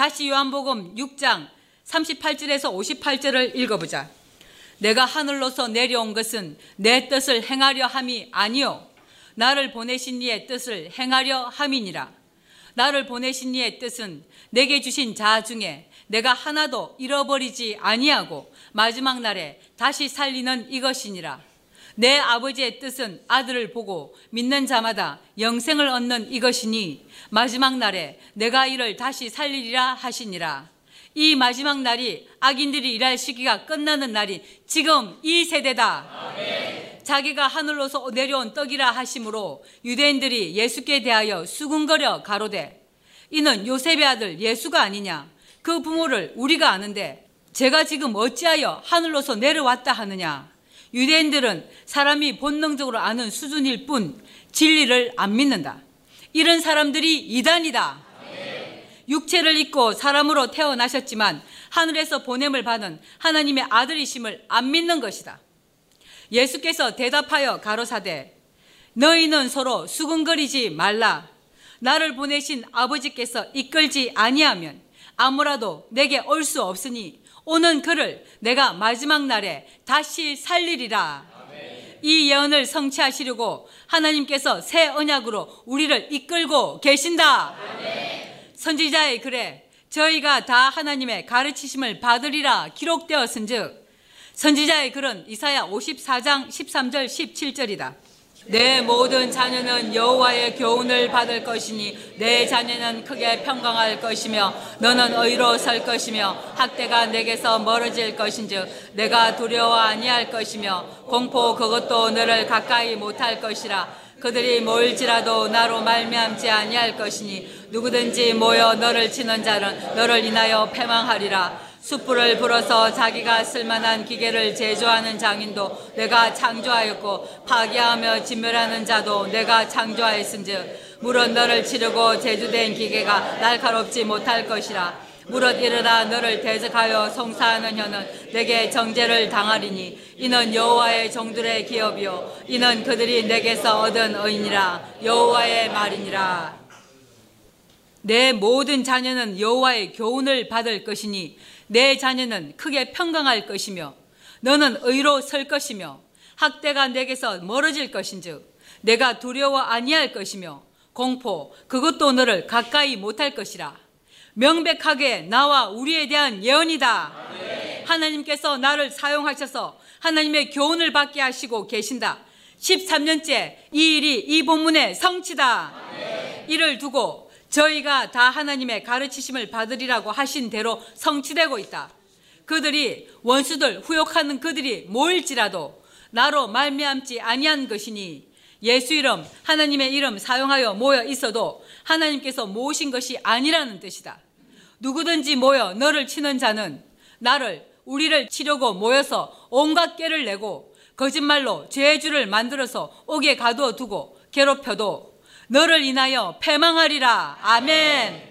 다시 요한복음 6장 38절에서 58절을 읽어보자. 내가 하늘로서 내려온 것은 내 뜻을 행하려 함이 아니요 나를 보내신 이의 뜻을 행하려 함이니라. 나를 보내신 이의 뜻은 내게 주신 자 중에 내가 하나도 잃어버리지 아니하고 마지막 날에 다시 살리는 이것이니라. 내 아버지의 뜻은 아들을 보고 믿는 자마다 영생을 얻는 이것이니 마지막 날에 내가 이를 다시 살리리라 하시니라. 이 마지막 날이 악인들이 일할 시기가 끝나는 날이 지금 이 세대다. 아멘. 자기가 하늘로서 내려온 떡이라 하심으로 유대인들이 예수께 대하여 수군거려 가로되 이는 요셉의 아들 예수가 아니냐 그 부모를 우리가 아는데 제가 지금 어찌하여 하늘로서 내려왔다 하느냐 유대인들은 사람이 본능적으로 아는 수준일 뿐 진리를 안 믿는다. 이런 사람들이 이단이다. 육체를 입고 사람으로 태어나셨지만 하늘에서 보냄을 받은 하나님의 아들이심을 안 믿는 것이다. 예수께서 대답하여 가로사대 너희는 서로 수근거리지 말라. 나를 보내신 아버지께서 이끌지 아니하면 아무라도 내게 올 수 없으니 오는 그를 내가 마지막 날에 다시 살리리라. 이 예언을 성취하시려고 하나님께서 새 언약으로 우리를 이끌고 계신다. 선지자의 글에 저희가 다 하나님의 가르치심을 받으리라 기록되었은즉 선지자의 글은 이사야 54장 13절 17절이다. 내 모든 자녀는 여호와의 교훈을 받을 것이니 내 자녀는 크게 평강할 것이며 너는 의로 설 것이며 학대가 내게서 멀어질 것인즉 내가 두려워 아니할 것이며 공포 그것도 너를 가까이 못할 것이라. 그들이 모일지라도 나로 말미암지 아니할 것이니 누구든지 모여 너를 치는 자는 너를 인하여 패망하리라 숯불을 불어서 자기가 쓸만한 기계를 제조하는 장인도 내가 창조하였고 파괴하며 진멸하는 자도 내가 창조하였은즉 물은 너를 치르고 제조된 기계가 날카롭지 못할 것이라. 무릇 이르다 너를 대적하여 송사하는 혀는 내게 정죄를 당하리니 이는 여호와의 종들의 기업이요 이는 그들이 내게서 얻은 의니라. 여호와의 말이니라. 내 모든 자녀는 여호와의 교훈을 받을 것이니 내 자녀는 크게 평강할 것이며 너는 의로 설 것이며 학대가 내게서 멀어질 것인즉 내가 두려워 아니할 것이며 공포 그것도 너를 가까이 못할 것이라 명백하게 나와 우리에 대한 예언이다. 하나님께서 나를 사용하셔서 하나님의 교훈을 받게 하시고 계신다. 13년째 이 일이 이 본문의 성취다. 이를 두고 저희가 다 하나님의 가르치심을 받으리라고 하신 대로 성취되고 있다. 그들이 원수들 후욕하는 그들이 모일지라도 나로 말미암지 아니한 것이니 예수 이름 하나님의 이름 사용하여 모여 있어도 하나님께서 모으신 것이 아니라는 뜻이다. 누구든지 모여 너를 치는 자는 나를 우리를 치려고 모여서 온갖 깨를 내고 거짓말로 죄주를 만들어서 옥에 가두어 두고 괴롭혀도 너를 인하여 패망하리라. 아멘.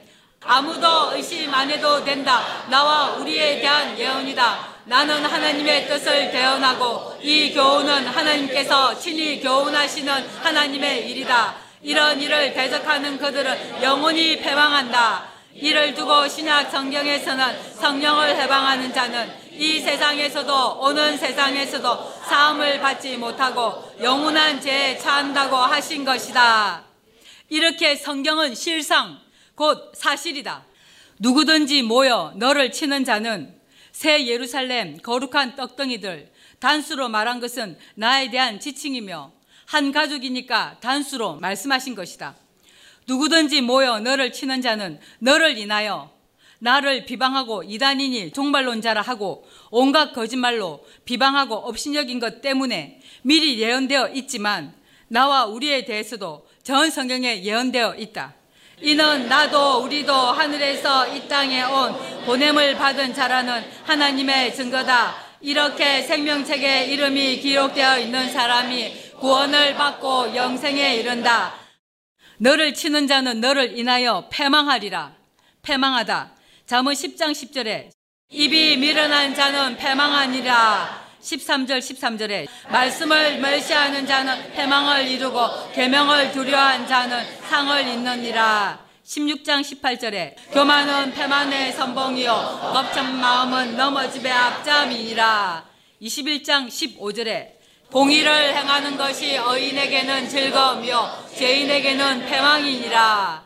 아무도 의심 안 해도 된다. 나와 우리에 대한 예언이다. 나는 하나님의 뜻을 대언하고 이 교훈은 하나님께서 친히 교훈하시는 하나님의 일이다. 이런 일을 대적하는 그들은 영원히 패망한다. 이를 두고 신약 성경에서는 성령을 해방하는 자는 이 세상에서도 오는 세상에서도 사함을 받지 못하고 영원한 죄에 처한다고 하신 것이다. 이렇게 성경은 실상, 곧 사실이다. 누구든지 모여 너를 치는 자는 새 예루살렘 거룩한 떡덩이들 단수로 말한 것은 나에 대한 지칭이며 한 가족이니까 단수로 말씀하신 것이다. 누구든지 모여 너를 치는 자는 너를 인하여 나를 비방하고 이단이니 종말론자라 하고 온갖 거짓말로 비방하고 업신여긴 것 때문에 미리 예언되어 있지만 나와 우리에 대해서도 전 성경에 예언되어 있다. 이는 나도 우리도 하늘에서 이 땅에 온 보냄을 받은 자라는 하나님의 증거다. 이렇게 생명책에 이름이 기록되어 있는 사람이 구원을 받고 영생에 이른다. 너를 치는 자는 너를 인하여 패망하리라. 패망하다. 잠언 10장 10절에 입이 미련한 자는 패망하니라. 13절 13절에 말씀을 멸시하는 자는 패망을 이루고 계명을 두려워한 자는 상을 잇느니라. 16장 18절에 교만은 패만의 선봉이요 겁찬 마음은 넘어집의 앞잠이니라. 21장 15절에 공의를 행하는 것이 어인에게는 즐거움이요 죄인에게는 패망이니라.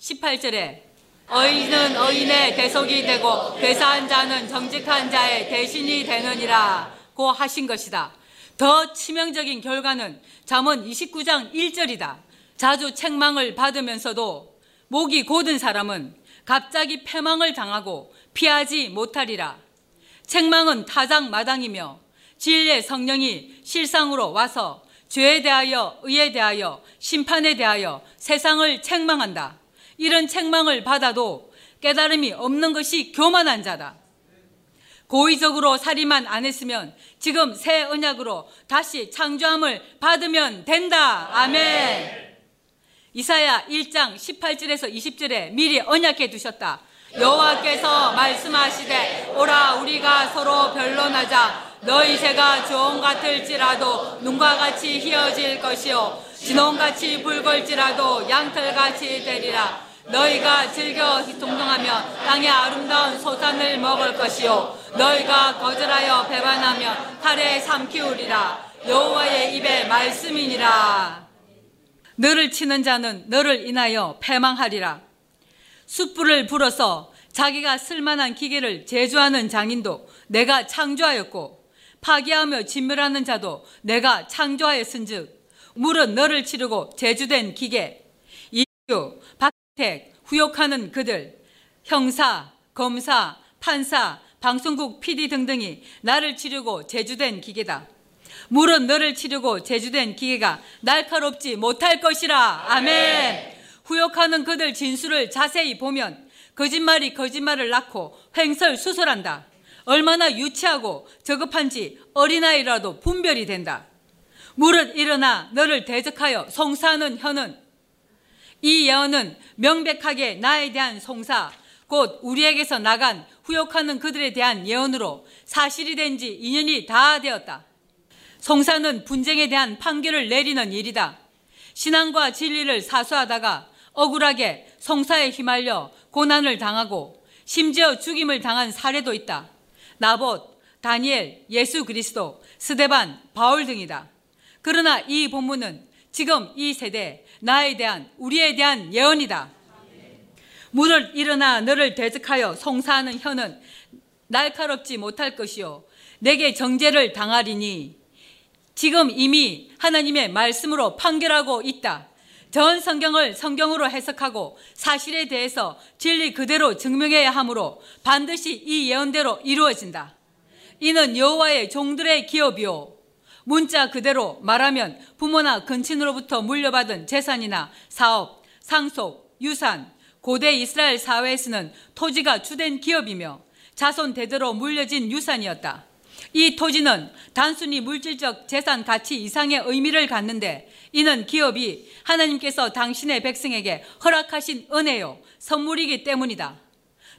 18절에 어인은 어인의 대속이 되고 괴사한 자는 정직한 자의 대신이 되느니라 고 하신 것이다 더 치명적인 결과는 잠언 29장 1절이다 자주 책망을 받으면서도 목이 곧은 사람은 갑자기 패망을 당하고 피하지 못하리라. 책망은 타장 마당이며 진리의 성령이 실상으로 와서 죄에 대하여 의에 대하여 심판에 대하여 세상을 책망한다. 이런 책망을 받아도 깨달음이 없는 것이 교만한 자다. 고의적으로 살인만 안 했으면 지금 새 언약으로 다시 창조함을 받으면 된다. 아멘. 이사야 1장 18절에서 20절에 미리 언약해 두셨다. 여호와께서 말씀하시되 오라 우리가 서로 변론하자 너희 새가 주홍 같을지라도 눈과 같이 희어질 것이요 진홍같이 붉을지라도 양털같이 되리라 너희가 즐겨 동동하며 땅의 아름다운 소산을 먹을 것이요 너희가 거절하여 배반하며 탈에 삼키우리라 여호와의 입에 말씀이니라 너를 치는 자는 너를 인하여 패망하리라. 숯불을 불어서 자기가 쓸만한 기계를 제조하는 장인도 내가 창조하였고 파괴하며 진멸하는 자도 내가 창조하였은즉 물은 너를 치르고 제주된 기계 이유 박택 후욕하는 그들 형사 검사 판사 방송국 PD 등등이 나를 치르고 제주된 기계다. 물은 너를 치르고 제주된 기계가 날카롭지 못할 것이라. 아멘. 후욕하는 그들 진술을 자세히 보면 거짓말이 거짓말을 낳고 횡설수설한다. 얼마나 유치하고 저급한지 어린아이라도 분별이 된다. 무릇 일어나 너를 대적하여 송사하는 혀는 이 예언은 명백하게 나에 대한 송사, 곧 우리에게서 나간 후욕하는 그들에 대한 예언으로 사실이 된 지 2년이 다 되었다. 송사는 분쟁에 대한 판결을 내리는 일이다. 신앙과 진리를 사수하다가 억울하게 송사에 휘말려 고난을 당하고 심지어 죽임을 당한 사례도 있다. 나봇, 다니엘, 예수 그리스도, 스데반, 바울 등이다. 그러나 이 본문은 지금 이 세대 나에 대한 우리에 대한 예언이다. 물을 일어나 너를 대적하여 송사하는 혀는 날카롭지 못할 것이요 내게 정죄를 당하리니 지금 이미 하나님의 말씀으로 판결하고 있다. 전 성경을 성경으로 해석하고 사실에 대해서 진리 그대로 증명해야 하므로 반드시 이 예언대로 이루어진다. 이는 여호와의 종들의 기업이요. 문자 그대로 말하면 부모나 근친으로부터 물려받은 재산이나 사업, 상속, 유산, 고대 이스라엘 사회에서는 토지가 주된 기업이며 자손 대대로 물려진 유산이었다. 이 토지는 단순히 물질적 재산 가치 이상의 의미를 갖는데 이는 기업이 하나님께서 당신의 백성에게 허락하신 은혜요, 선물이기 때문이다.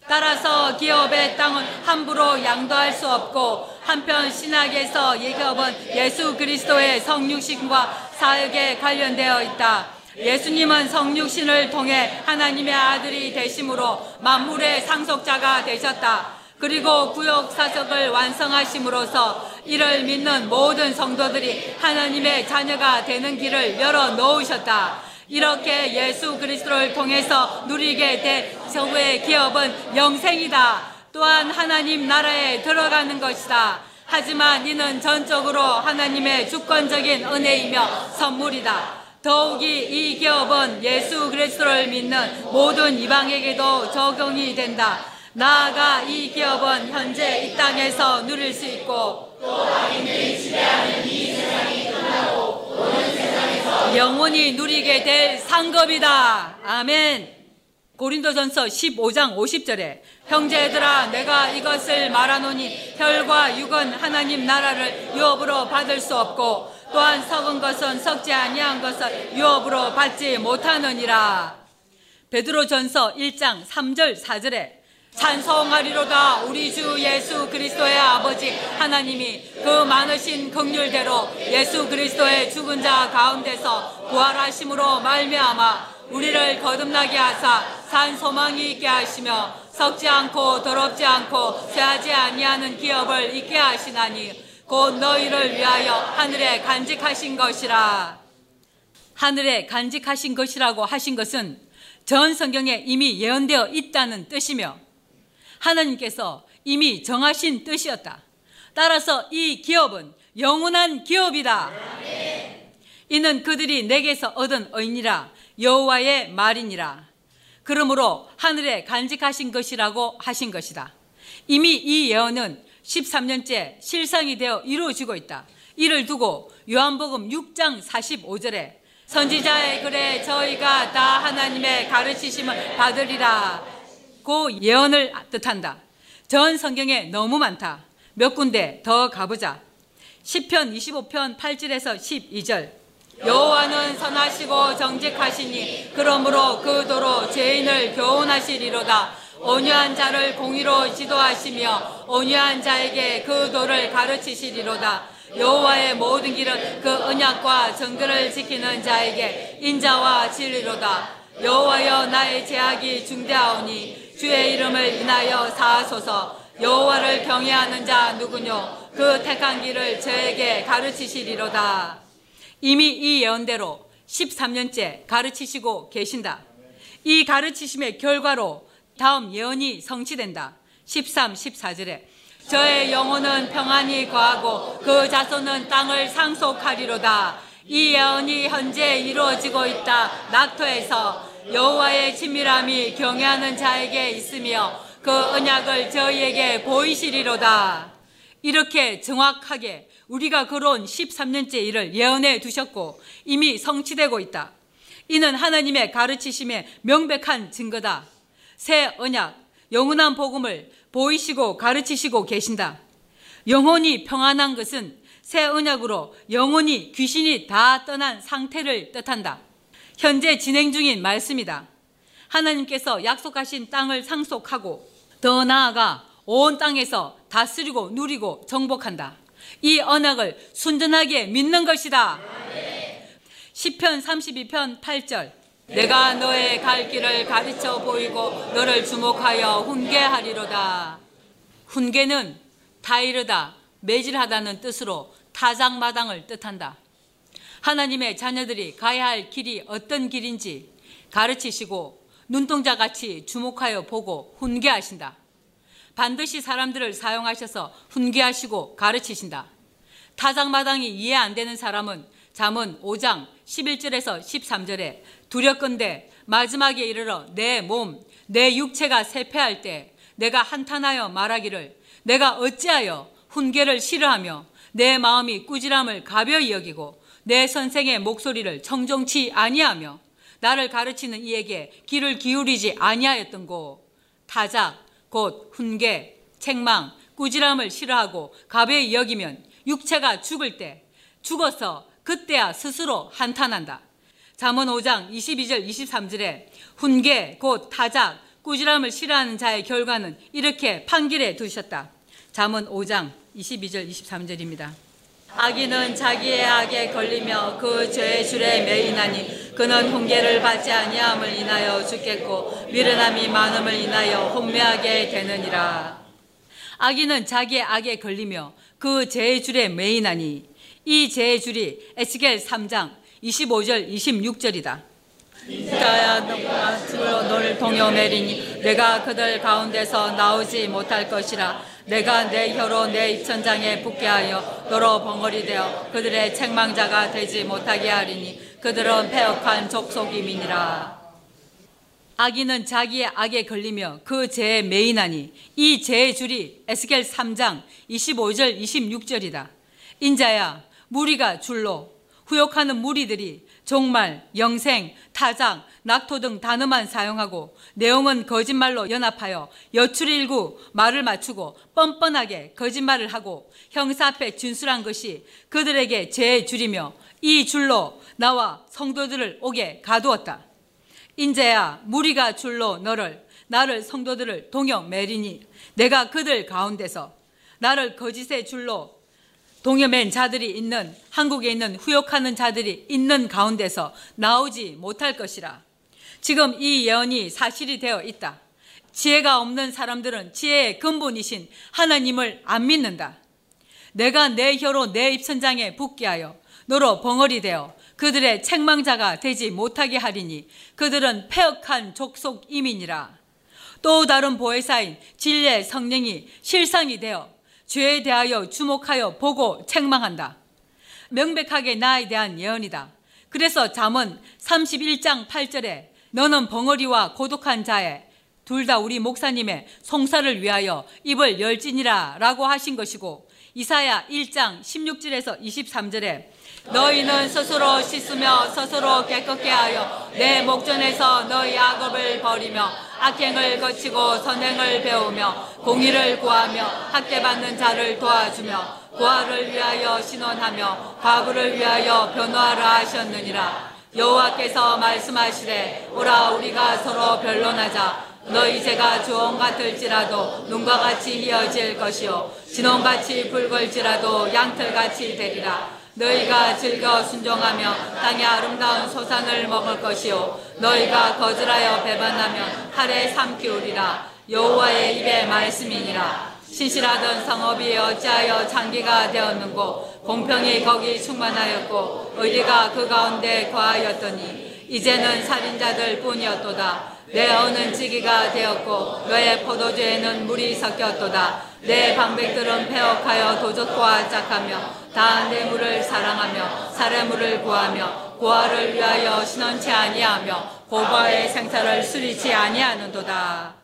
따라서 기업의 땅은 함부로 양도할 수 없고 한편 신학에서 이 기업은 예수 그리스도의 성육신과 사역에 관련되어 있다. 예수님은 성육신을 통해 하나님의 아들이 되심으로 만물의 상속자가 되셨다. 그리고 구역 사석을 완성하심으로써 이를 믿는 모든 성도들이 하나님의 자녀가 되는 길을 열어 놓으셨다. 이렇게 예수 그리스도를 통해서 누리게 된 저의 기업은 영생이다. 또한 하나님 나라에 들어가는 것이다. 하지만 이는 전적으로 하나님의 주권적인 은혜이며 선물이다. 더욱이 이 기업은 예수 그리스도를 믿는 모든 이방에게도 적용이 된다. 나아가 이 기업은 현재 이 땅에서 누릴 수 있고 또 악인들이 지배하는 이 세상이 끝나고 오는 세상에서 영원히 누리게 될 상급이다. 아멘. 고린도전서 15장 50절에 형제들아 내가 이것을 말하노니 혈과 육은 하나님 나라를 유업으로 받을 수 없고 또한 썩은 것은 썩지 아니한 것을 유업으로 받지 못하느니라. 베드로전서 1장 3절 4절에 찬송하리로다 우리 주 예수 그리스도의 아버지 하나님이 그 많으신 긍휼대로 예수 그리스도의 죽은 자 가운데서 부활하심으로 말미암아 우리를 거듭나게 하사 산 소망이 있게 하시며 썩지 않고 더럽지 않고 쇠하지 아니하는 기업을 있게 하시나니 곧 너희를 위하여 하늘에 간직하신 것이라. 하늘에 간직하신 것이라고 하신 것은 전 성경에 이미 예언되어 있다는 뜻이며 하나님께서 이미 정하신 뜻이었다. 따라서 이 기업은 영원한 기업이다. 이는 그들이 내게서 얻은 의니라 여호와의 말이니라. 그러므로 하늘에 간직하신 것이라고 하신 것이다. 이미 이 예언은 13년째 실상이 되어 이루어지고 있다. 이를 두고 요한복음 6장 45절에 선지자의 글에 저희가 다 하나님의 가르치심을 받으리라. 고 예언을 뜻한다. 전 성경에 너무 많다. 몇 군데 더 가보자. 10편 25편 8절에서 12절. 여호와는 선하시고 정직하시니 그러므로 그 도로 죄인을 교훈하시리로다. 온유한 자를 공의로 지도하시며 온유한 자에게 그 도를 가르치시리로다. 여호와의 모든 길은 그 언약과 정들을 지키는 자에게 인자와 진리로다. 여호와여 나의 제약이 중대하오니 주의 이름을 인하여 사하소서. 여호와를 경외하는 자 누구뇨? 그 택한 길을 저에게 가르치시리로다. 이미 이 예언대로 13년째 가르치시고 계신다. 이 가르치심의 결과로 다음 예언이 성취된다. 13, 14절에 저의 영혼은 평안히 거하고 그 자손은 땅을 상속하리로다. 이 예언이 현재 이루어지고 있다. 낙토에서 여호와의 친밀함이 경외하는 자에게 있으며 그 언약을 저희에게 보이시리로다. 이렇게 정확하게 우리가 걸어온 13년째 일을 예언해 두셨고 이미 성취되고 있다. 이는 하나님의 가르치심의 명백한 증거다. 새 언약, 영원한 복음을 보이시고 가르치시고 계신다. 영혼이 평안한 것은 새 언약으로 영혼이 귀신이 다 떠난 상태를 뜻한다. 현재 진행 중인 말씀이다. 하나님께서 약속하신 땅을 상속하고 더 나아가 온 땅에서 다스리고 누리고 정복한다. 이 언약을 순전하게 믿는 것이다. 시편 32편 8절 내가 너의 갈 길을 가르쳐 보이고 너를 주목하여 훈계하리로다. 훈계는 타이르다, 매질하다는 뜻으로 타작마당을 뜻한다. 하나님의 자녀들이 가야 할 길이 어떤 길인지 가르치시고 눈동자 같이 주목하여 보고 훈계하신다. 반드시 사람들을 사용하셔서 훈계하시고 가르치신다. 타작마당이 이해 안 되는 사람은 잠언 5장 11절에서 13절에 두렵건대 마지막에 이르러 내 몸, 내 육체가 쇠폐할 때 내가 한탄하여 말하기를 내가 어찌하여 훈계를 싫어하며 내 마음이 꾸지람을 가벼이 여기고 내 선생의 목소리를 청종치 아니하며 나를 가르치는 이에게 귀를 기울이지 아니하였던고. 타작 곧 훈계 책망 꾸지람을 싫어하고 가벼이 여기면 육체가 죽을 때 죽어서 그때야 스스로 한탄한다. 잠언 5장 22절 23절에 훈계 곧 타작 꾸지람을 싫어하는 자의 결과는 이렇게 판결해 두셨다. 잠언 5장 22절 23절입니다. 악인은 자기의 악에 걸리며 그 죄의 줄에 매이나니 그는 훈계를 받지 아니함을 인하여 죽겠고 미련함이 많음을 인하여 혼매하게 되느니라. 악인은 자기의 악에 걸리며 그 죄의 줄에 매이나니 이 죄의 줄이 에스겔 3장 25절 26절이다. 자야 너가 주로 너를 동요매리니 내가 그들 가운데서 나오지 못할 것이라. 내가 내 혀로 내 입천장에 붙게 하여 너로 벙어리 되어 그들의 책망자가 되지 못하게 하리니 그들은 폐역한 족속임이니라. 악인은 자기의 악에 걸리며 그 죄에 매인하니 이 죄의 줄이 에스겔 3장 25절 26절이다. 인자야 무리가 줄로 후욕하는 무리들이 종말, 영생, 타작, 낙토 등 단어만 사용하고 내용은 거짓말로 연합하여 여출일구 말을 맞추고 뻔뻔하게 거짓말을 하고 형사 앞에 진술한 것이 그들에게 죄의 줄이며 이 줄로 나와 성도들을 오게 가두었다. 인제야 무리가 줄로 너를 나를 성도들을 동여 매리니 내가 그들 가운데서 나를 거짓의 줄로 동여맨 자들이 있는 한국에 있는 후욕하는 자들이 있는 가운데서 나오지 못할 것이라. 지금 이 예언이 사실이 되어 있다. 지혜가 없는 사람들은 지혜의 근본이신 하나님을 안 믿는다. 내가 내 혀로 내 입천장에 붙게 하여 너로 벙어리 되어 그들의 책망자가 되지 못하게 하리니 그들은 폐역한 족속 이민이라. 또 다른 보혜사인 진리의 성령이 실상이 되어 죄에 대하여 주목하여 보고 책망한다. 명백하게 나에 대한 예언이다. 그래서 잠언 31장 8절에 너는 벙어리와 고독한 자에 둘 다 우리 목사님의 송사를 위하여 입을 열지니라 라고 하신 것이고 이사야 1장 16절에서 23절에 너희는 스스로 씻으며 스스로 깨끗게 하여 내 목전에서 너희 악업을 버리며 악행을 거치고 선행을 배우며 공의를 구하며 학대받는 자를 도와주며 고아를 위하여 신원하며 과부를 위하여 변호하라 하셨느니라. 여호와께서 말씀하시되 오라 우리가 서로 변론하자 너희 죄가 주홍 같을지라도 눈과 같이 희어질 것이요. 진홍같이 붉을지라도 양털같이 되리라. 너희가 즐겨 순종하며 땅의 아름다운 소산을 먹을 것이요. 너희가 거절하여 배반하면 칼에 삼키우리라. 여호와의 입의 말씀이니라. 신실하던 성업이 어찌하여 장기가 되었는고 공평이 거기 충만하였고 의리가 그 가운데 거하였더니 이제는 살인자들 뿐이었도다 내 어는 찌기가 되었고 너의 포도주에는 물이 섞였도다 내 방백들은 폐역하여 도적과 짝하며 다 뇌물을 사랑하며 사례물을 구하며 고아를 위하여 신원치 아니하며 고바의 생사를 수리치 아니하는도다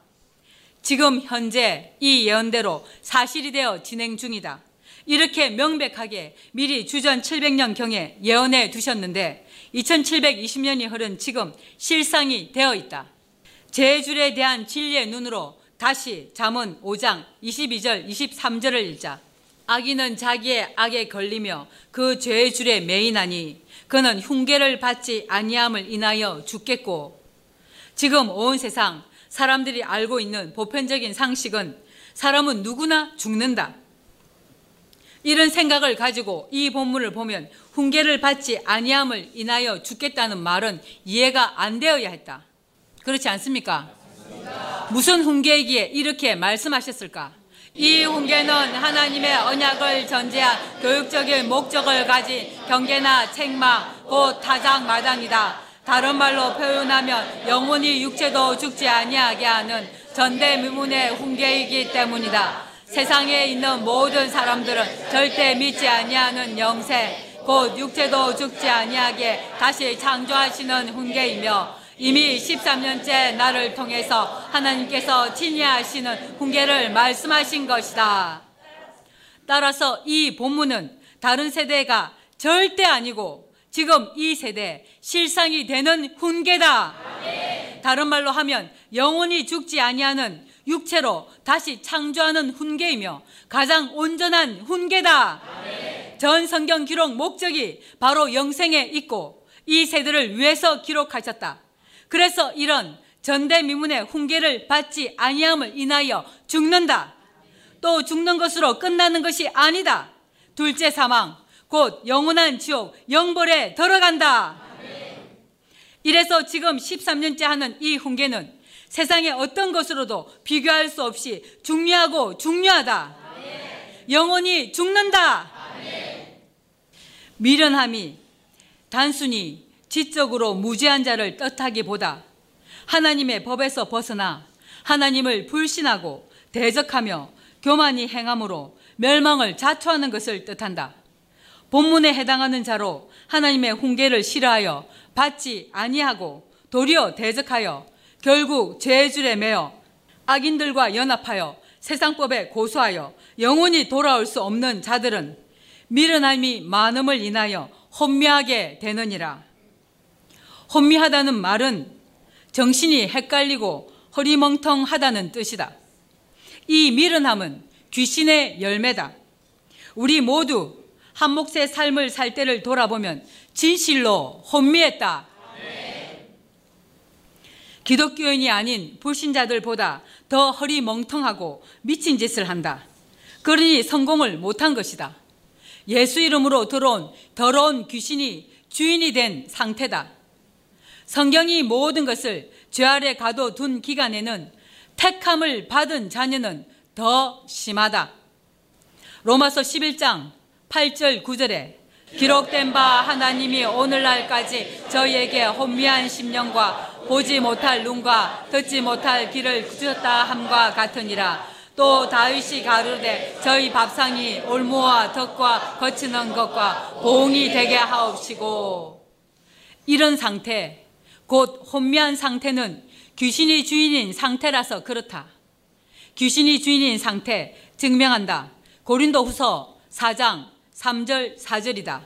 지금 현재 이 예언대로 사실이 되어 진행 중이다. 이렇게 명백하게 미리 주전 700년경에 예언해 두셨는데 2720년이 흐른 지금 실상이 되어 있다. 제줄에 대한 진리의 눈으로 다시 잠언 5장 22절 23절을 읽자. 악인은 자기의 악에 걸리며 그 죄의 줄에 매이나니 그는 흉계를 받지 아니함을 인하여 죽겠고 지금 온 세상 사람들이 알고 있는 보편적인 상식은 사람은 누구나 죽는다. 이런 생각을 가지고 이 본문을 보면 훈계를 받지 아니함을 인하여 죽겠다는 말은 이해가 안 되어야 했다. 그렇지 않습니까? 무슨 훈계이기에 이렇게 말씀하셨을까? 이 훈계는 하나님의 언약을 전제한 교육적인 목적을 가진 경계나 책망, 곧 타작 마당이다. 다른 말로 표현하면 영혼이 육체도 죽지 아니하게 하는 전대미문의 훈계이기 때문이다. 세상에 있는 모든 사람들은 절대 믿지 아니하는 영생, 곧 육체도 죽지 아니하게 다시 창조하시는 훈계이며 이미 13년째 나를 통해서 하나님께서 친히 하시는 훈계를 말씀하신 것이다. 따라서 이 본문은 다른 세대가 절대 아니고 지금 이 세대 실상이 되는 훈계다. 다른 말로 하면 영혼이 죽지 아니하는 육체로 다시 창조하는 훈계이며 가장 온전한 훈계다. 전 성경 기록 목적이 바로 영생에 있고 이 세대를 위해서 기록하셨다. 그래서 이런 전대미문의 훈계를 받지 아니함을 인하여 죽는다. 또 죽는 것으로 끝나는 것이 아니다. 둘째 사망, 곧 영원한 지옥, 영벌에 들어간다. 이래서 지금 13년째 하는 이 훈계는 세상의 어떤 것으로도 비교할 수 없이 중요하고 중요하다. 영원히 죽는다. 미련함이 단순히 지적으로 무죄한 자를 뜻하기보다 하나님의 법에서 벗어나 하나님을 불신하고 대적하며 교만이 행함으로 멸망을 자초하는 것을 뜻한다. 본문에 해당하는 자로 하나님의 훈계를 싫어하여 받지 아니하고 도리어 대적하여 결국 죄의 줄에 매어 악인들과 연합하여 세상법에 고소하여 영원히 돌아올 수 없는 자들은 미련함이 많음을 인하여 혼미하게 되느니라. 혼미하다는 말은 정신이 헷갈리고 허리멍텅하다는 뜻이다. 이 미련함은 귀신의 열매다. 우리 모두 한 몫의 삶을 살 때를 돌아보면 진실로 혼미했다. 기독교인이 아닌 불신자들보다 더 허리멍텅하고 미친 짓을 한다. 그러니 성공을 못한 것이다. 예수 이름으로 들어온 더러운 귀신이 주인이 된 상태다. 성경이 모든 것을 죄 아래 가둬둔 기간에는 택함을 받은 자녀는 더 심하다. 로마서 11장 8절 9절에 기록된 바 하나님이 오늘날까지 저희에게 혼미한 심령과 보지 못할 눈과 듣지 못할 귀를 주셨다 함과 같으니라. 또 다윗이 가르되 저희 밥상이 올무와 덕과 거치는 것과 보응이 되게 하옵시고 이런 상태 곧 혼미한 상태는 귀신이 주인인 상태라서 그렇다. 귀신이 주인인 상태 증명한다. 고린도 후서 4장 3절 4절이다.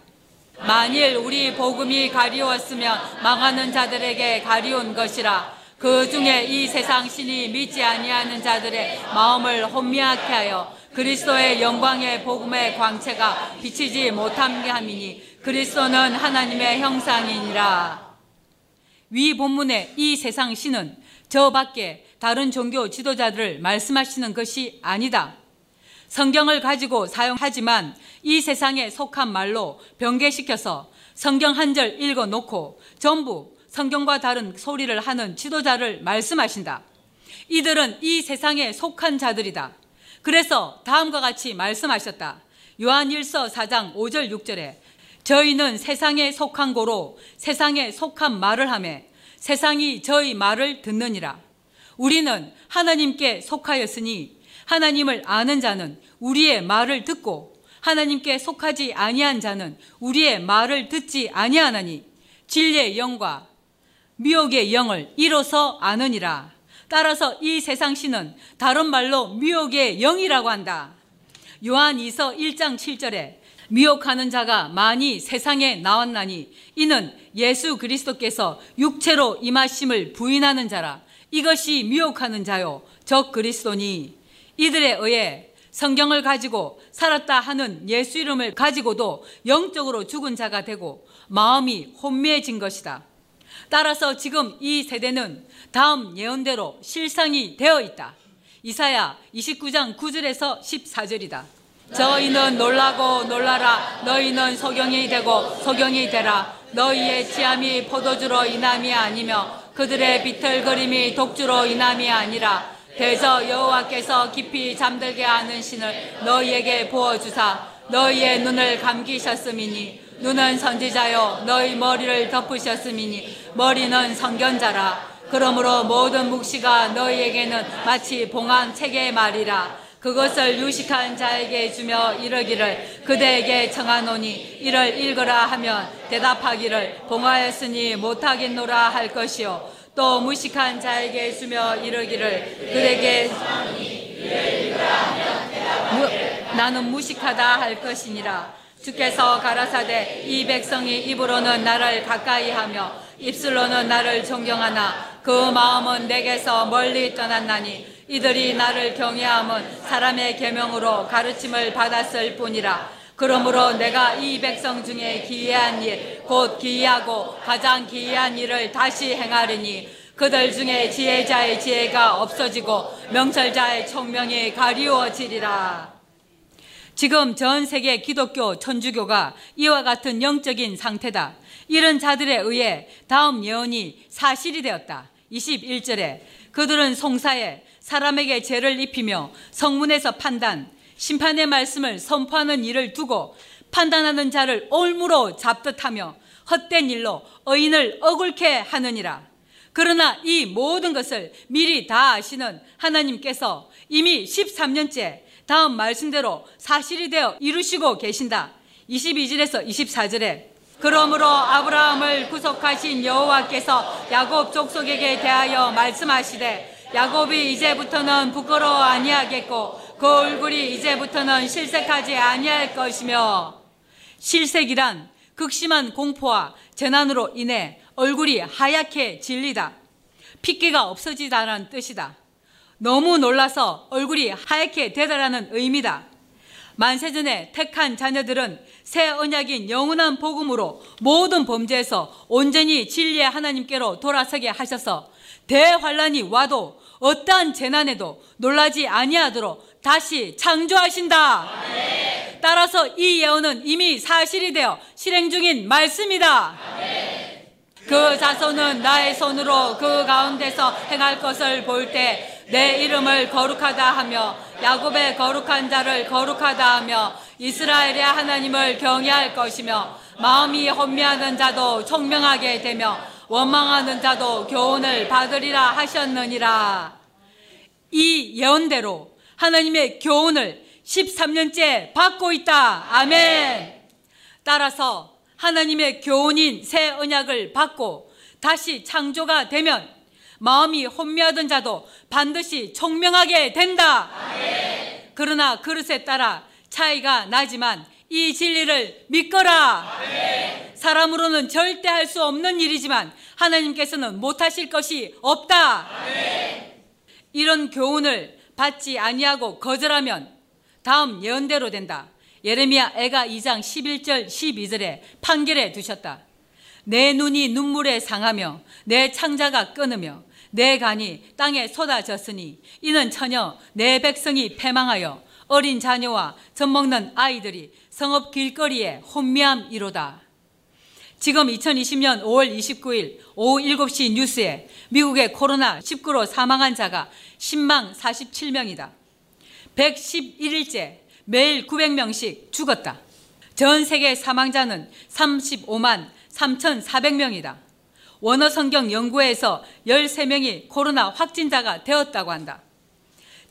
만일 우리 복음이 가리웠으면 망하는 자들에게 가리운 것이라 그 중에 이 세상 신이 믿지 아니하는 자들의 마음을 혼미하게 하여 그리스도의 영광의 복음의 광채가 비치지 못함게 함이니 그리스도는 하나님의 형상이니라. 위 본문의 이 세상 신은 저 밖에 다른 종교 지도자들을 말씀하시는 것이 아니다. 성경을 가지고 사용하지만 이 세상에 속한 말로 변개시켜서 성경 한 절 읽어 놓고 전부 성경과 다른 소리를 하는 지도자를 말씀하신다. 이들은 이 세상에 속한 자들이다. 그래서 다음과 같이 말씀하셨다. 요한 1서 4장 5절 6절에 저희는 세상에 속한 고로 세상에 속한 말을 하며 세상이 저희 말을 듣느니라. 우리는 하나님께 속하였으니 하나님을 아는 자는 우리의 말을 듣고 하나님께 속하지 아니한 자는 우리의 말을 듣지 아니하나니 진리의 영과 미혹의 영을 이로써 아느니라. 따라서 이 세상 신은 다른 말로 미혹의 영이라고 한다. 요한 2서 1장 7절에 미혹하는 자가 많이 세상에 나왔나니 이는 예수 그리스도께서 육체로 임하심을 부인하는 자라 이것이 미혹하는 자요 적 그리스도니 이들에 의해 성경을 가지고 살았다 하는 예수 이름을 가지고도 영적으로 죽은 자가 되고 마음이 혼미해진 것이다. 따라서 지금 이 세대는 다음 예언대로 실상이 되어 있다. 이사야 29장 9절에서 14절이다. 저희는 놀라고 놀라라. 너희는 소경이 되고 소경이 되라. 너희의 치암이 포도주로 인함이 아니며 그들의 비틀거림이 독주로 인함이 아니라 대저 여호와께서 깊이 잠들게 하는 신을 너희에게 부어주사 너희의 눈을 감기셨음이니 눈은 선지자요 너희 머리를 덮으셨음이니 머리는 성견자라. 그러므로 모든 묵시가 너희에게는 마치 봉한 책의 말이라 그것을 유식한 자에게 주며 이르기를 그대에게 청하노니 이를 읽으라 하면 대답하기를 봉하였으니 못하겠노라 할 것이요. 또 무식한 자에게 주며 이르기를 그대에게 무, 나는 무식하다 할 것이니라. 주께서 가라사대 이 백성이 입으로는 나를 가까이 하며 입술로는 나를 존경하나 그 마음은 내게서 멀리 떠났나니 이들이 나를 경외함은 사람의 계명으로 가르침을 받았을 뿐이라. 그러므로 내가 이 백성 중에 기이한 일, 곧 기이하고 가장 기이한 일을 다시 행하리니 그들 중에 지혜자의 지혜가 없어지고 명철자의 총명이 가리워지리라. 지금 전 세계 기독교 천주교가 이와 같은 영적인 상태다. 이런 자들에 의해 다음 예언이 사실이 되었다. 21절에 그들은 송사에 사람에게 죄를 입히며 성문에서 판단, 심판의 말씀을 선포하는 일을 두고 판단하는 자를 올무로 잡듯하며 헛된 일로 의인을 억울케 하느니라. 그러나 이 모든 것을 미리 다 아시는 하나님께서 이미 13년째 다음 말씀대로 사실이 되어 이루시고 계신다. 22절에서 24절에 그러므로 아브라함을 구속하신 여호와께서 야곱 족속에게 대하여 말씀하시되 야곱이 이제부터는 부끄러워 아니하겠고 그 얼굴이 이제부터는 실색하지 아니할 것이며 실색이란 극심한 공포와 재난으로 인해 얼굴이 하얗게 질리다. 핏기가 없어지다는 뜻이다. 너무 놀라서 얼굴이 하얗게 되다라는 의미다. 만세전에 택한 자녀들은 새 언약인 영원한 복음으로 모든 범죄에서 온전히 진리의 하나님께로 돌아서게 하셔서 대환란이 와도 어떠한 재난에도 놀라지 아니하도록 다시 창조하신다. 따라서 이 예언은 이미 사실이 되어 실행 중인 말씀이다. 그 자손은 나의 손으로 그 가운데서 행할 것을 볼 때 내 이름을 거룩하다 하며 야곱의 거룩한 자를 거룩하다 하며 이스라엘의 하나님을 경외할 것이며 마음이 혼미하는 자도 총명하게 되며 원망하는 자도 교훈을 받으리라 하셨느니라. 이 예언대로 하나님의 교훈을 13년째 받고 있다. 아멘. 따라서 하나님의 교훈인 새 언약을 받고 다시 창조가 되면 마음이 혼미하던 자도 반드시 총명하게 된다. 아멘. 그러나 그릇에 따라 차이가 나지만 이 진리를 믿거라. 아멘. 사람으로는 절대 할 수 없는 일이지만 하나님께서는 못하실 것이 없다. 이런 교훈을 받지 아니하고 거절하면 다음 예언대로 된다. 예레미야 애가 2장 11절 12절에 판결해 두셨다. 내 눈이 눈물에 상하며 내 창자가 끊으며 내 간이 땅에 쏟아졌으니 이는 처녀 내 백성이 패망하여 어린 자녀와 젖먹는 아이들이 성읍 길거리에 혼미함이로다. 지금 2020년 5월 29일 오후 7시 뉴스에 미국의 코로나19로 사망한 자가 10만 47명이다. 111일째 매일 900명씩 죽었다. 전 세계 사망자는 35만 3,400명이다. 원어성경 연구에서 13명이 코로나 확진자가 되었다고 한다.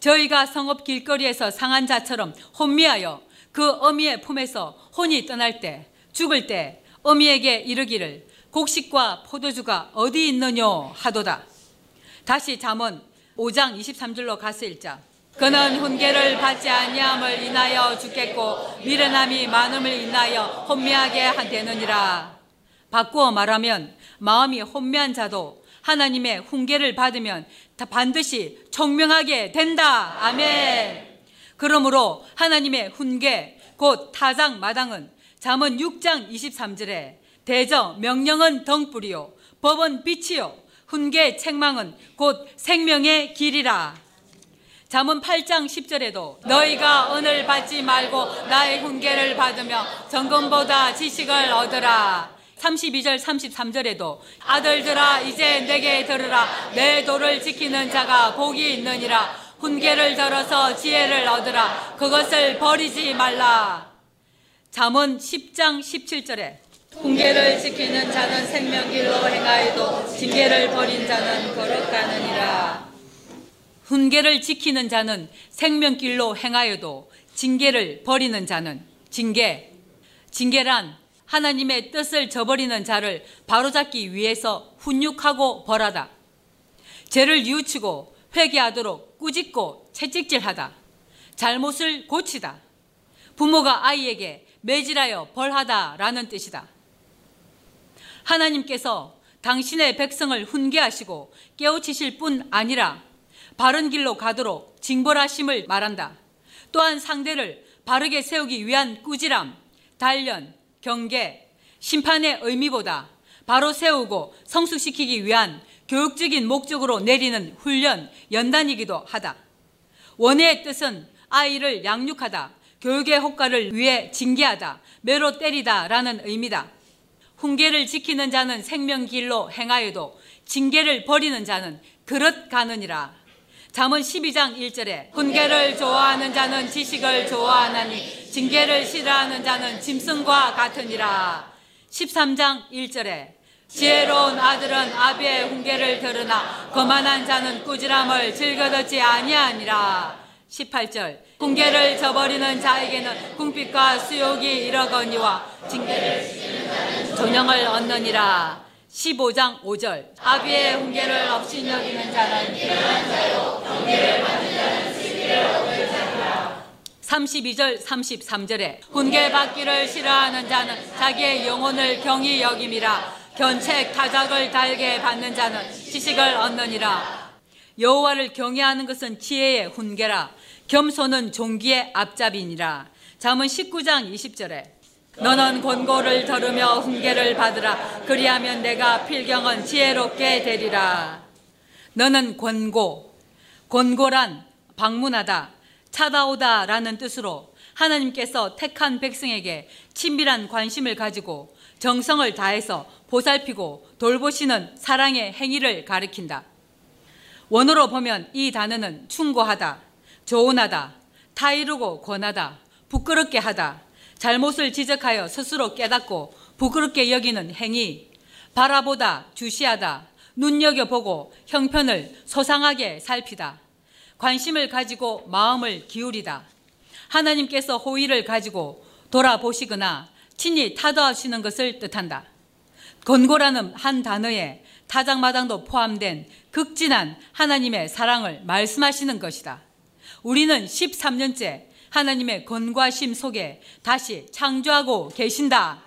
저희가 성읍 길거리에서 상한 자처럼 혼미하여 그 어미의 품에서 혼이 떠날 때, 죽을 때 어미에게 이르기를 곡식과 포도주가 어디 있느뇨 하도다. 다시 잠언 5장 23절로 가서 읽자. 그는 훈계를 받지 아니함을 인하여 죽겠고 미련함이 많음을 인하여 혼미하게 되느니라. 바꾸어 말하면 마음이 혼미한 자도 하나님의 훈계를 받으면 반드시 총명하게 된다. 아멘. 그러므로 하나님의 훈계 곧 타장 마당은 잠언 6장 23절에 대저 명령은 덩불이요 법은 빛이요 훈계 책망은 곧 생명의 길이라. 잠언 8장 10절에도 너희가 은을 받지 말고 나의 훈계를 받으며 정금보다 지식을 얻으라. 32절 33절에도 아들들아 이제 내게 들으라 내 도를 지키는 자가 복이 있느니라 훈계를 들어서 지혜를 얻으라 그것을 버리지 말라. 잠언 10장 17절에 훈계를 지키는 자는 생명길로 행하여도 징계를 버린 자는 걸어가느니라. 훈계를 지키는 자는 생명길로 행하여도 징계를 버리는 자는 징계. 징계란 하나님의 뜻을 저버리는 자를 바로잡기 위해서 훈육하고 벌하다. 죄를 뉘우치고 회개하도록 꾸짖고 채찍질하다. 잘못을 고치다. 부모가 아이에게 매질하여 벌하다라는 뜻이다. 하나님께서 당신의 백성을 훈계하시고 깨우치실 뿐 아니라 바른 길로 가도록 징벌하심을 말한다. 또한 상대를 바르게 세우기 위한 꾸지람, 단련, 경계, 심판의 의미보다 바로 세우고 성숙시키기 위한 교육적인 목적으로 내리는 훈련, 연단이기도 하다. 원의 뜻은 아이를 양육하다, 교육의 효과를 위해 징계하다, 매로 때리다 라는 의미다. 훈계를 지키는 자는 생명길로 행하여도 징계를 버리는 자는 그릇 가느니라. 잠언 12장 1절에 훈계를 좋아하는 자는 지식을 좋아하나니 징계를 싫어하는 자는 짐승과 같으니라. 13장 1절에 지혜로운 아들은 아비의 훈계를 들으나 거만한 자는 꾸지람을 즐겨 듣지 아니하니라. 18절. 훈계를 저버리는 자에게는 궁핍과 수욕이 이러거니와 징계를 조명을 얻느니라. 15장 5절. 아비의 훈계를 없이 여기는 자는 미련한 자요. 훈계를 받는 자는 시기를 얻을 자니라. 32절 33절에 훈계 받기를 싫어하는 자는 자기의 영혼을 경히 여김이라. 견책 타작을 달게 받는 자는 지식을 얻느니라. 여호와를 경외하는 것은 지혜의 훈계라 겸손은 종기의 앞잡이니라 잠언 19장 20절에 너는 권고를 들으며 훈계를 받으라. 그리하면 내가 필경은 지혜롭게 되리라. 너는 권고, 권고란 방문하다, 찾아오다 라는 뜻으로 하나님께서 택한 백성에게 친밀한 관심을 가지고 정성을 다해서 보살피고 돌보시는 사랑의 행위를 가리킨다. 원어로 보면 이 단어는 충고하다, 조언하다, 타이르고 권하다, 부끄럽게 하다, 잘못을 지적하여 스스로 깨닫고 부끄럽게 여기는 행위, 바라보다, 주시하다, 눈여겨보고 형편을 소상하게 살피다, 관심을 가지고 마음을 기울이다, 하나님께서 호의를 가지고 돌아보시거나 친히 타도하시는 것을 뜻한다. 권고라는 한 단어에 타작마당도 포함된 극진한 하나님의 사랑을 말씀하시는 것이다. 우리는 13년째 하나님의 권과심 속에 다시 창조하고 계신다.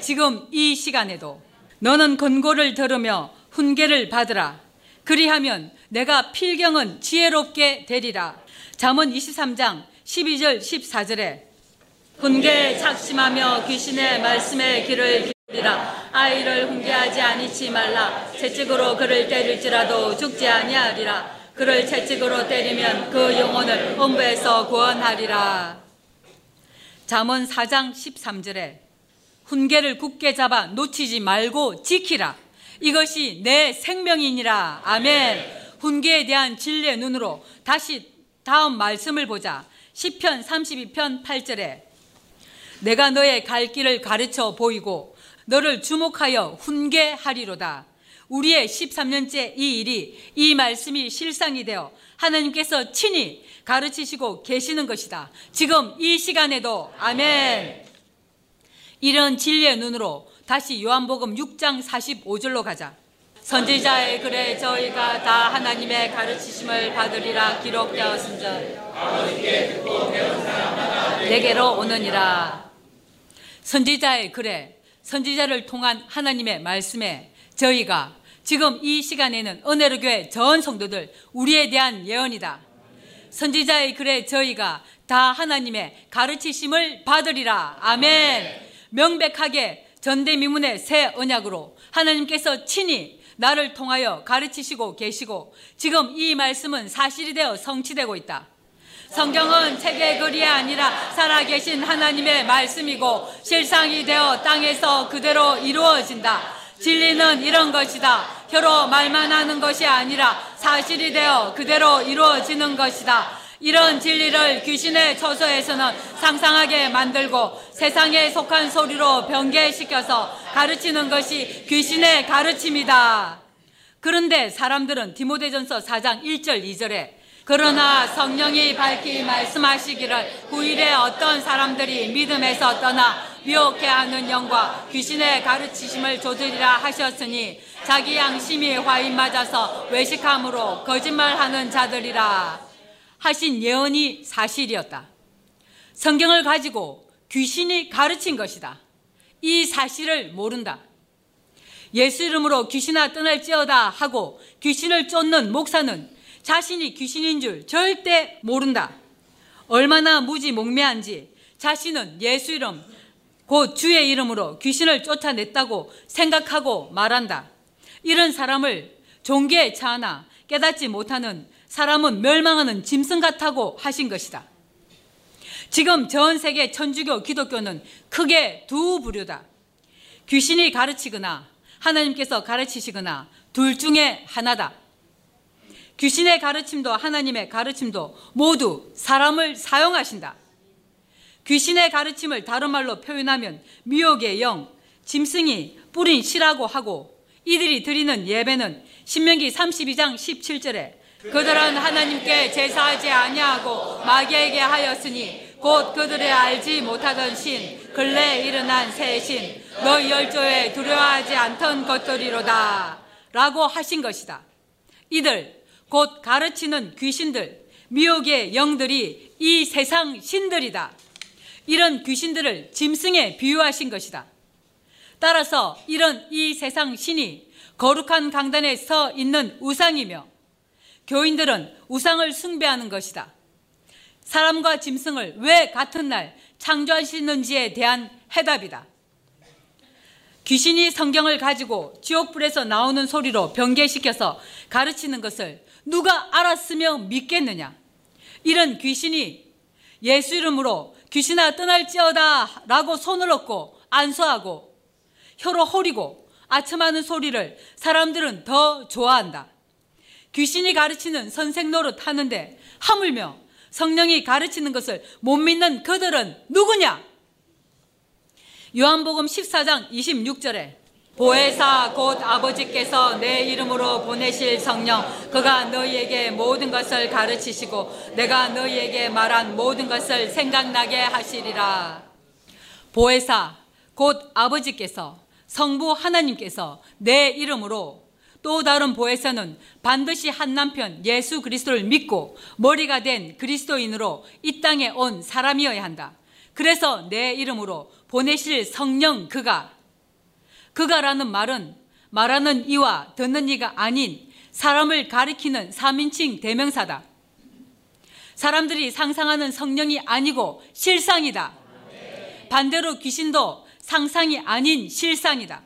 지금 이 시간에도 너는 권고를 들으며 훈계를 받으라. 그리하면 내가 필경은 지혜롭게 되리라. 잠언 23장 12절 14절에 훈계 작심하며 귀신의 말씀에 귀를 기울이라 아이를 훈계하지 아니치 말라 채찍으로 그를 때릴지라도 죽지 아니하리라 그를 채찍으로 때리면 그 영혼을 엄부에서 구원하리라. 잠언 4장 13절에 훈계를 굳게 잡아 놓치지 말고 지키라. 이것이 내 생명이니라. 아멘. 훈계에 대한 진리의 눈으로 다시 다음 말씀을 보자. 10편 32편 8절에 내가 너의 갈 길을 가르쳐 보이고 너를 주목하여 훈계하리로다. 우리의 13년째 이 일이 이 말씀이 실상이 되어 하나님께서 친히 가르치시고 계시는 것이다. 지금 이 시간에도 아멘. 이런 진리의 눈으로 다시 요한복음 6장 45절로 가자. 선지자의 글에 저희가 다 하나님의 가르치심을 받으리라 기록되었은즉 내게로 오느니라. 선지자의 글에 선지자를 통한 하나님의 말씀에 저희가 지금 이 시간에는 은혜로 교회 전 성도들 우리에 대한 예언이다. 선지자의 글에 저희가 다 하나님의 가르치심을 받으리라. 아멘. 명백하게 전대미문의 새 언약으로 하나님께서 친히 나를 통하여 가르치시고 계시고 지금 이 말씀은 사실이 되어 성취되고 있다. 성경은 책의 글이 아니라 살아계신 하나님의 말씀이고 실상이 되어 땅에서 그대로 이루어진다. 진리는 이런 것이다. 혀로 말만 하는 것이 아니라 사실이 되어 그대로 이루어지는 것이다. 이런 진리를 귀신의 처소에서는 상상하게 만들고 세상에 속한 소리로 변개시켜서 가르치는 것이 귀신의 가르침이다. 그런데 사람들은 디모데전서 4장 1절 2절에 그러나 성령이 밝히 말씀하시기를 후일에 어떤 사람들이 믿음에서 떠나 미혹해 하는 영과 귀신의 가르치심을 조들이라 하셨으니 자기 양심이 화인 맞아서 외식함으로 거짓말하는 자들이라 하신 예언이 사실이었다. 성경을 가지고 귀신이 가르친 것이다. 이 사실을 모른다. 예수 이름으로 귀신아 떠날지어다 하고 귀신을 쫓는 목사는 자신이 귀신인 줄 절대 모른다. 얼마나 무지몽매한지 자신은 예수 이름, 곧 주의 이름으로 귀신을 쫓아냈다고 생각하고 말한다. 이런 사람을 종교에 차하나 깨닫지 못하는 사람은 멸망하는 짐승 같다고 하신 것이다. 지금 전 세계 천주교 기독교는 크게 두 부류다. 귀신이 가르치거나 하나님께서 가르치시거나 둘 중에 하나다. 귀신의 가르침도 하나님의 가르침도 모두 사람을 사용하신다. 귀신의 가르침을 다른 말로 표현하면 미혹의 영, 짐승이 뿌린 시라고 하고 이들이 드리는 예배는 신명기 32장 17절에 그들은 하나님께 제사하지 아니하고 마귀에게 하였으니 곧 그들의 알지 못하던 신 근래 일어난 새신 너희 열조에 두려워하지 않던 것들이로다 라고 하신 것이다. 이들 곧 가르치는 귀신들, 미혹의 영들이 이 세상 신들이다. 이런 귀신들을 짐승에 비유하신 것이다. 따라서 이런 이 세상 신이 거룩한 강단에 서 있는 우상이며 교인들은 우상을 숭배하는 것이다. 사람과 짐승을 왜 같은 날 창조하시는지에 대한 해답이다. 귀신이 성경을 가지고 지옥불에서 나오는 소리로 변개시켜서 가르치는 것을 누가 알았으며 믿겠느냐? 이런 귀신이 예수 이름으로 귀신아 떠날지어다 라고 손을 얻고 안수하고 혀로 호리고 아첨하는 소리를 사람들은 더 좋아한다. 귀신이 가르치는 선생 노릇 하는데 하물며 성령이 가르치는 것을 못 믿는 그들은 누구냐? 요한복음 14장 26절에 보혜사 곧 아버지께서 내 이름으로 보내실 성령 그가 너희에게 모든 것을 가르치시고 내가 너희에게 말한 모든 것을 생각나게 하시리라. 보혜사 곧 아버지께서 성부 하나님께서 내 이름으로 또 다른 보혜사는 반드시 한 남편 예수 그리스도를 믿고 머리가 된 그리스도인으로 이 땅에 온 사람이어야 한다. 그래서 내 이름으로 보내실 성령 그가 그가라는 말은 말하는 이와 듣는 이가 아닌 사람을 가리키는 3인칭 대명사다. 사람들이 상상하는 성령이 아니고 실상이다. 반대로 귀신도 상상이 아닌 실상이다.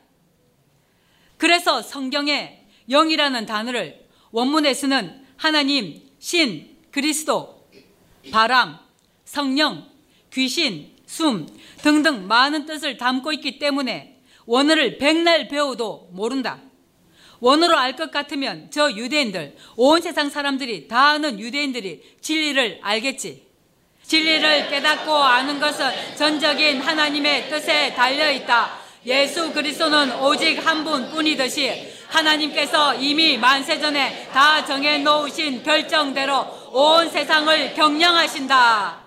그래서 성경에 영이라는 단어를 원문에서는 하나님, 신, 그리스도, 바람, 성령, 귀신, 숨 등등 많은 뜻을 담고 있기 때문에 원어를 백날 배워도 모른다. 원어로 알 것 같으면 저 유대인들, 온 세상 사람들이 다 아는 유대인들이 진리를 알겠지. 진리를 깨닫고 아는 것은 전적인 하나님의 뜻에 달려 있다. 예수 그리스도는 오직 한 분뿐이듯이 하나님께서 이미 만세 전에 다 정해 놓으신 결정대로 온 세상을 경영하신다.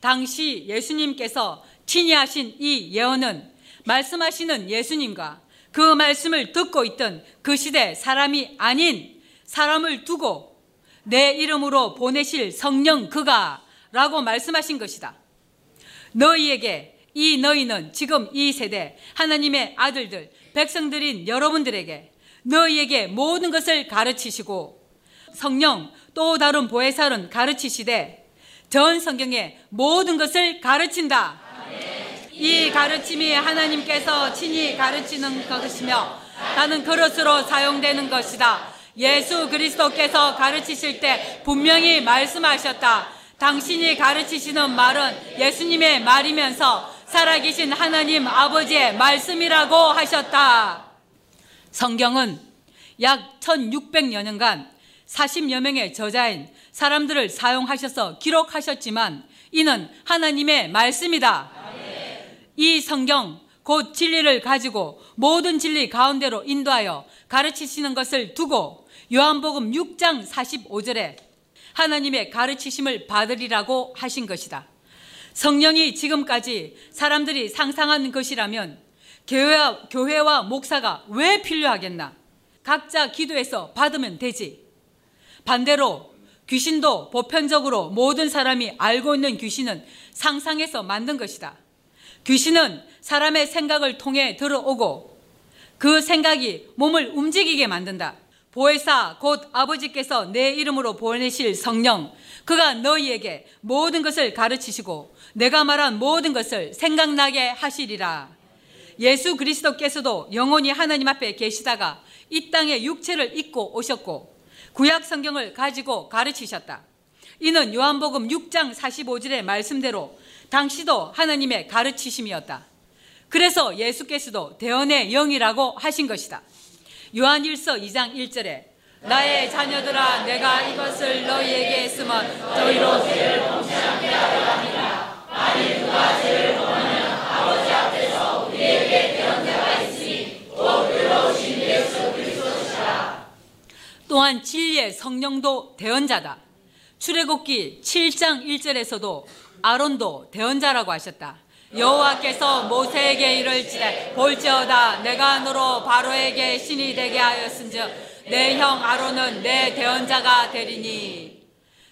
당시 예수님께서 친히 하신 이 예언은 말씀하시는 예수님과 그 말씀을 듣고 있던 그 시대 사람이 아닌 사람을 두고 내 이름으로 보내실 성령 그가 라고 말씀하신 것이다. 너희에게 이 너희는 지금 이 세대 하나님의 아들들 백성들인 여러분들에게 너희에게 모든 것을 가르치시고 성령 또 다른 보혜사는 가르치시되 전 성경에 모든 것을 가르친다. 이 가르침이 하나님께서 친히 가르치는 것이며 나는 그릇으로 사용되는 것이다. 예수 그리스도께서 가르치실 때 분명히 말씀하셨다. 당신이 가르치시는 말은 예수님의 말이면서 살아계신 하나님 아버지의 말씀이라고 하셨다. 성경은 약 1600여 년간 40여 명의 저자인 사람들을 사용하셔서 기록하셨지만 이는 하나님의 말씀이다. 이 성경 곧 진리를 가지고 모든 진리 가운데로 인도하여 가르치시는 것을 두고 요한복음 6장 45절에 하나님의 가르치심을 받으리라고 하신 것이다. 성령이 지금까지 사람들이 상상한 것이라면 교회와, 교회와 목사가 왜 필요하겠나? 각자 기도해서 받으면 되지. 반대로 귀신도 보편적으로 모든 사람이 알고 있는 귀신은 상상해서 만든 것이다. 귀신은 사람의 생각을 통해 들어오고 그 생각이 몸을 움직이게 만든다. 보혜사 곧 아버지께서 내 이름으로 보내실 성령 그가 너희에게 모든 것을 가르치시고 내가 말한 모든 것을 생각나게 하시리라. 예수 그리스도께서도 영원히 하나님 앞에 계시다가 이 땅에 육체를 입고 오셨고 구약 성경을 가지고 가르치셨다. 이는 요한복음 6장 45절의 말씀대로 당시도 하나님의 가르치심이었다. 그래서 예수께서도 대언의 영이라고 하신 것이다. 요한일서 2장 1절에 나의 자녀들아 내가 이것을 너희에게 했으면 너희로 죄를 범치 않게 하려 함이라 만일 누가 죄를 범하면 아버지 앞에서 우리에게 대언자가 있으니 곧 의로우신 예수 그리스도시라 또한 진리의 성령도 대언자다 출애굽기 7장 1절에서도 아론도 대언자라고 하셨다. 여호와께서 모세에게 이를지되 볼지어다 내가 너로 바로에게 신이 되게 하였은즉 내 형 아론은 내 대언자가 되리니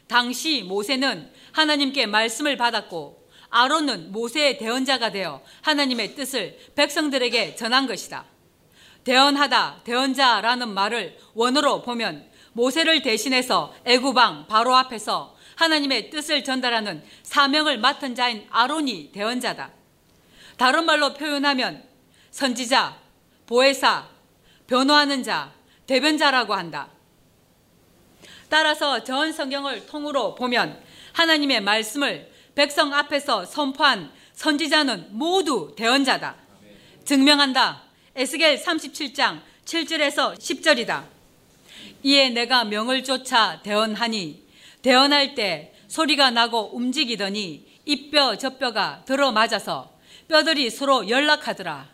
당시 모세는 하나님께 말씀을 받았고 아론은 모세의 대언자가 되어 하나님의 뜻을 백성들에게 전한 것이다. 대언하다, 대언자라는 말을 원어로 보면 모세를 대신해서 애구방 바로 앞에서 하나님의 뜻을 전달하는 사명을 맡은 자인 아론이 대언자다. 다른 말로 표현하면 선지자, 보혜사, 변호하는 자, 대변자라고 한다. 따라서 전 성경을 통으로 보면 하나님의 말씀을 백성 앞에서 선포한 선지자는 모두 대언자다. 증명한다. 에스겔 37장 7절에서 10절이다. 이에 내가 명을 쫓아 대언하니 대언할 때 소리가 나고 움직이더니 이 뼈 저 뼈가 들어맞아서 뼈들이 서로 연락하더라.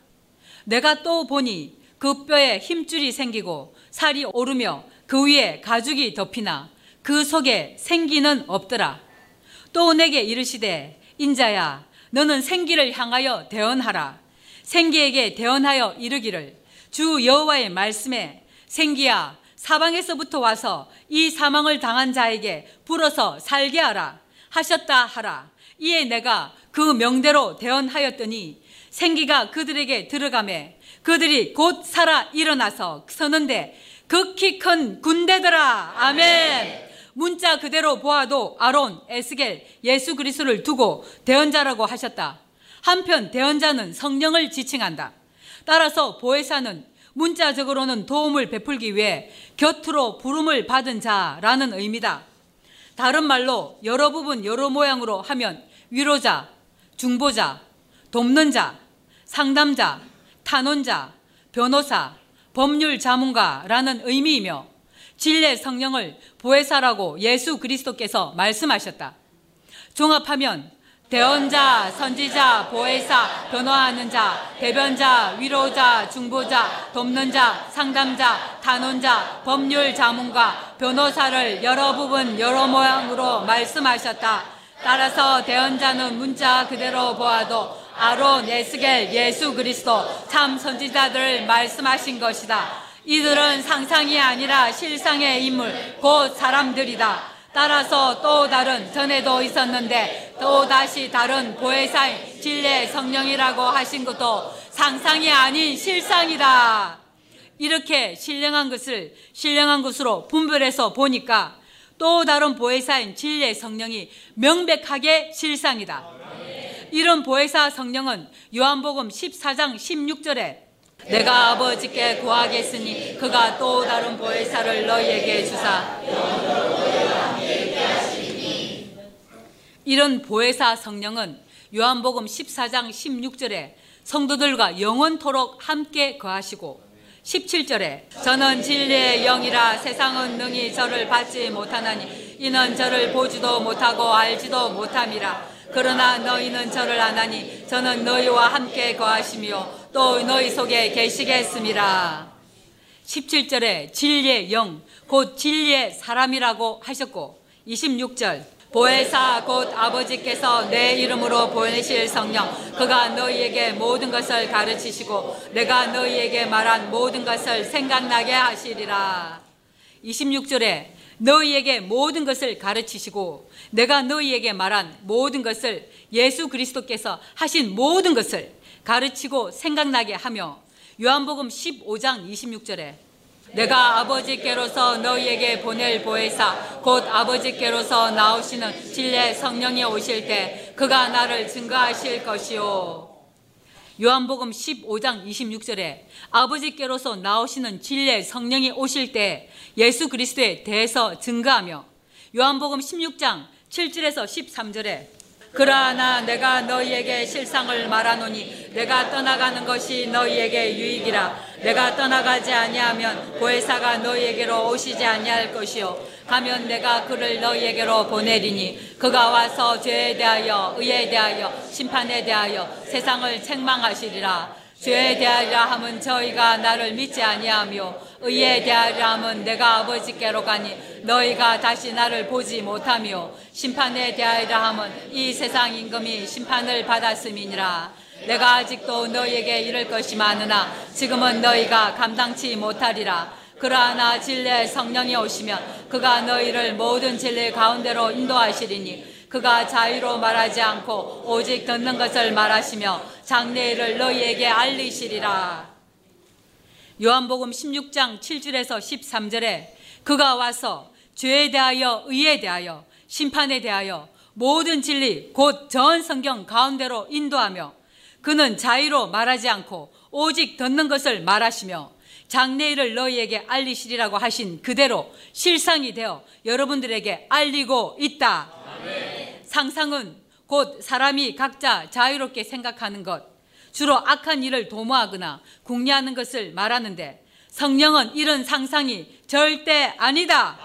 내가 또 보니 그 뼈에 힘줄이 생기고 살이 오르며 그 위에 가죽이 덮이나 그 속에 생기는 없더라. 또 내게 이르시되 인자야 너는 생기를 향하여 대언하라. 생기에게 대언하여 이르기를 주 여호와의 말씀에 생기야 사방에서부터 와서 이 사망을 당한 자에게 불어서 살게 하라 하셨다 하라. 이에 내가 그 명대로 대언하였더니 생기가 그들에게 들어가매 그들이 곧 살아 일어나서 서는데 극히 큰 군대더라. 아멘. 문자 그대로 보아도 아론, 에스겔, 예수 그리스도를 두고 대언자라고 하셨다. 한편 대언자는 성령을 지칭한다. 따라서 보혜사는 문자적으로는 도움을 베풀기 위해 곁으로 부름을 받은 자라는 의미다. 다른 말로 여러 부분 여러 모양으로 하면 위로자, 중보자, 돕는 자, 상담자, 탄원자, 변호사, 법률 자문가라는 의미이며 진례 성령을 보혜사라고 예수 그리스도께서 말씀하셨다. 종합하면 대언자, 선지자, 보혜사, 변호하는 자, 대변자, 위로자, 중보자, 돕는 자, 상담자, 단원자, 법률 자문가, 변호사를 여러 부분 여러 모양으로 말씀하셨다. 따라서 대언자는 문자 그대로 보아도 아론, 에스겔, 예수 그리스도 참 선지자들을 말씀하신 것이다. 이들은 상상이 아니라 실상의 인물, 곧 사람들이다. 따라서 또 다른 전에도 있었는데 또 다시 다른 보혜사인 진례 성령이라고 하신 것도 상상이 아닌 실상이다. 이렇게 신령한 것을 신령한 것으로 분별해서 보니까 또 다른 보혜사인 진례 성령이 명백하게 실상이다. 이런 보혜사 성령은 요한복음 14장 16절에 내가 아버지께 구하겠으니 그가 또 다른 보혜사를 너희에게 주사. 이런 보혜사 성령은 요한복음 14장 16절에 성도들과 영원토록 함께 거하시고 17절에 저는 진리의 영이라 세상은 능히 저를 받지 못하나니 이는 저를 보지도 못하고 알지도 못함이라. 그러나 너희는 저를 아나니 저는 너희와 함께 거하시며 또 너희 속에 계시겠습니다. 17절에 진리의 영, 곧 진리의 사람이라고 하셨고 26절 보혜사 곧 아버지께서 내 이름으로 보내실 성령 그가 너희에게 모든 것을 가르치시고 내가 너희에게 말한 모든 것을 생각나게 하시리라 26절에 너희에게 모든 것을 가르치시고 내가 너희에게 말한 모든 것을 예수 그리스도께서 하신 모든 것을 가르치고 생각나게 하며 요한복음 15장 26절에 내가 아버지께로서 너희에게 보낼 보혜사 곧 아버지께로서 나오시는 진례 성령이 오실 때 그가 나를 증거하실 것이요. 요한복음 15장 26절에 아버지께로서 나오시는 진례 성령이 오실 때 예수 그리스도에 대해서 증거하며 요한복음 16장 7절에서 13절에 그러나 내가 너희에게 실상을 말하노니 내가 떠나가는 것이 너희에게 유익이라. 내가 떠나가지 아니하면 보혜사가 너희에게로 오시지 아니할 것이요. 가면 내가 그를 너희에게로 보내리니 그가 와서 죄에 대하여 의에 대하여 심판에 대하여 세상을 책망하시리라 죄에 대하리라 함은 저희가 나를 믿지 아니하며 의에 대하리라 함은 내가 아버지께로 가니 너희가 다시 나를 보지 못하며 심판에 대하리라 함은 이 세상 임금이 심판을 받았음이니라. 내가 아직도 너희에게 이를 것이 많으나 지금은 너희가 감당치 못하리라. 그러나 진례 성령이 오시면 그가 너희를 모든 진리 가운데로 인도하시리니 그가 자유로 말하지 않고 오직 듣는 것을 말하시며 장래일을 너희에게 알리시리라. 요한복음 16장 7절에서 13절에 그가 와서 죄에 대하여 의에 대하여 심판에 대하여 모든 진리 곧 전 성경 가운데로 인도하며 그는 자유로 말하지 않고 오직 듣는 것을 말하시며 장래일을 너희에게 알리시리라고 하신 그대로 실상이 되어 여러분들에게 알리고 있다. 상상은 곧 사람이 각자 자유롭게 생각하는 것, 주로 악한 일을 도모하거나 궁리하는 것을 말하는데 성령은 이런 상상이 절대 아니다.